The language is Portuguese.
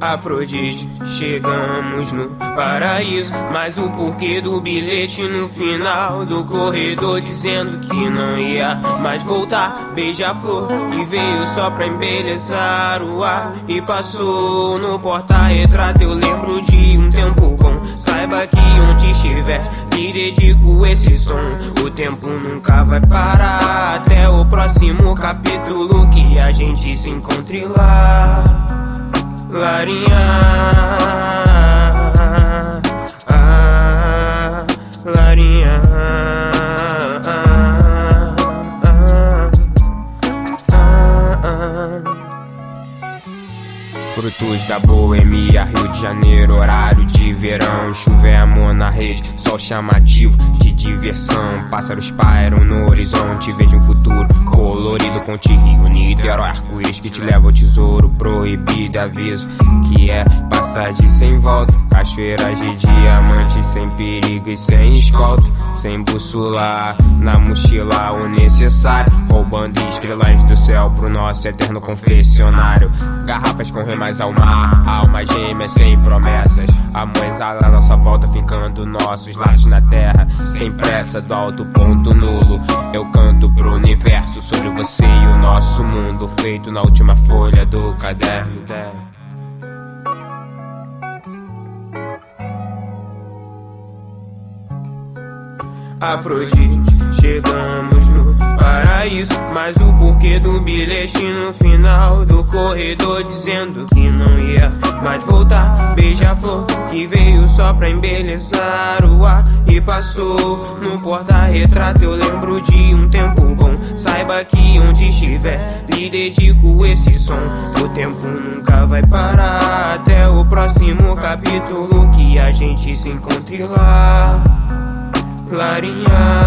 Afrodite, chegamos no paraíso. Mas o porquê do bilhete no final do corredor dizendo que não ia mais voltar. Beija-flor que veio só pra embelezar o ar e passou no porta-retrato. Eu lembro de um tempo bom. Saiba que onde estiver, te dedico esse som. O tempo nunca vai parar até o próximo capítulo que a gente se encontre lá. Larinha, ah, Larinha, Frutos da boemia, Rio de Janeiro, horário de verão. Chuva é amor na rede, sol chamativo de diversão. Pássaros pairam no horizonte, vejo um futuro colorido. Ponte Rio, Niterói, arco-íris que te leva ao tesouro proibido. Aviso que é passagem sem volta. Cachoeiras de diamante, sem perigo e sem escolta. Sem bússola, na mochila o necessário. Roubando estrelas do céu pro nosso eterno confessionário. Garrafas com remas ao mar, alma gêmea sem promessas. Amor exala nossa volta, ficando nossos laços na terra. Sem pressa, do alto ponto nulo. Eu canto pro universo sobre você e o nosso mundo. Feito na última folha do caderno. Afrodite, chegamos no paraíso. Mas o porquê do bilhete no final do corredor dizendo que não ia mais voltar. Beija-flor que veio só pra embelezar o ar e passou no porta-retrato. Eu lembro de um tempo bom. Saiba que onde estiver, lhe dedico esse som. O tempo nunca vai parar até o próximo capítulo que a gente se encontre lá. Larinha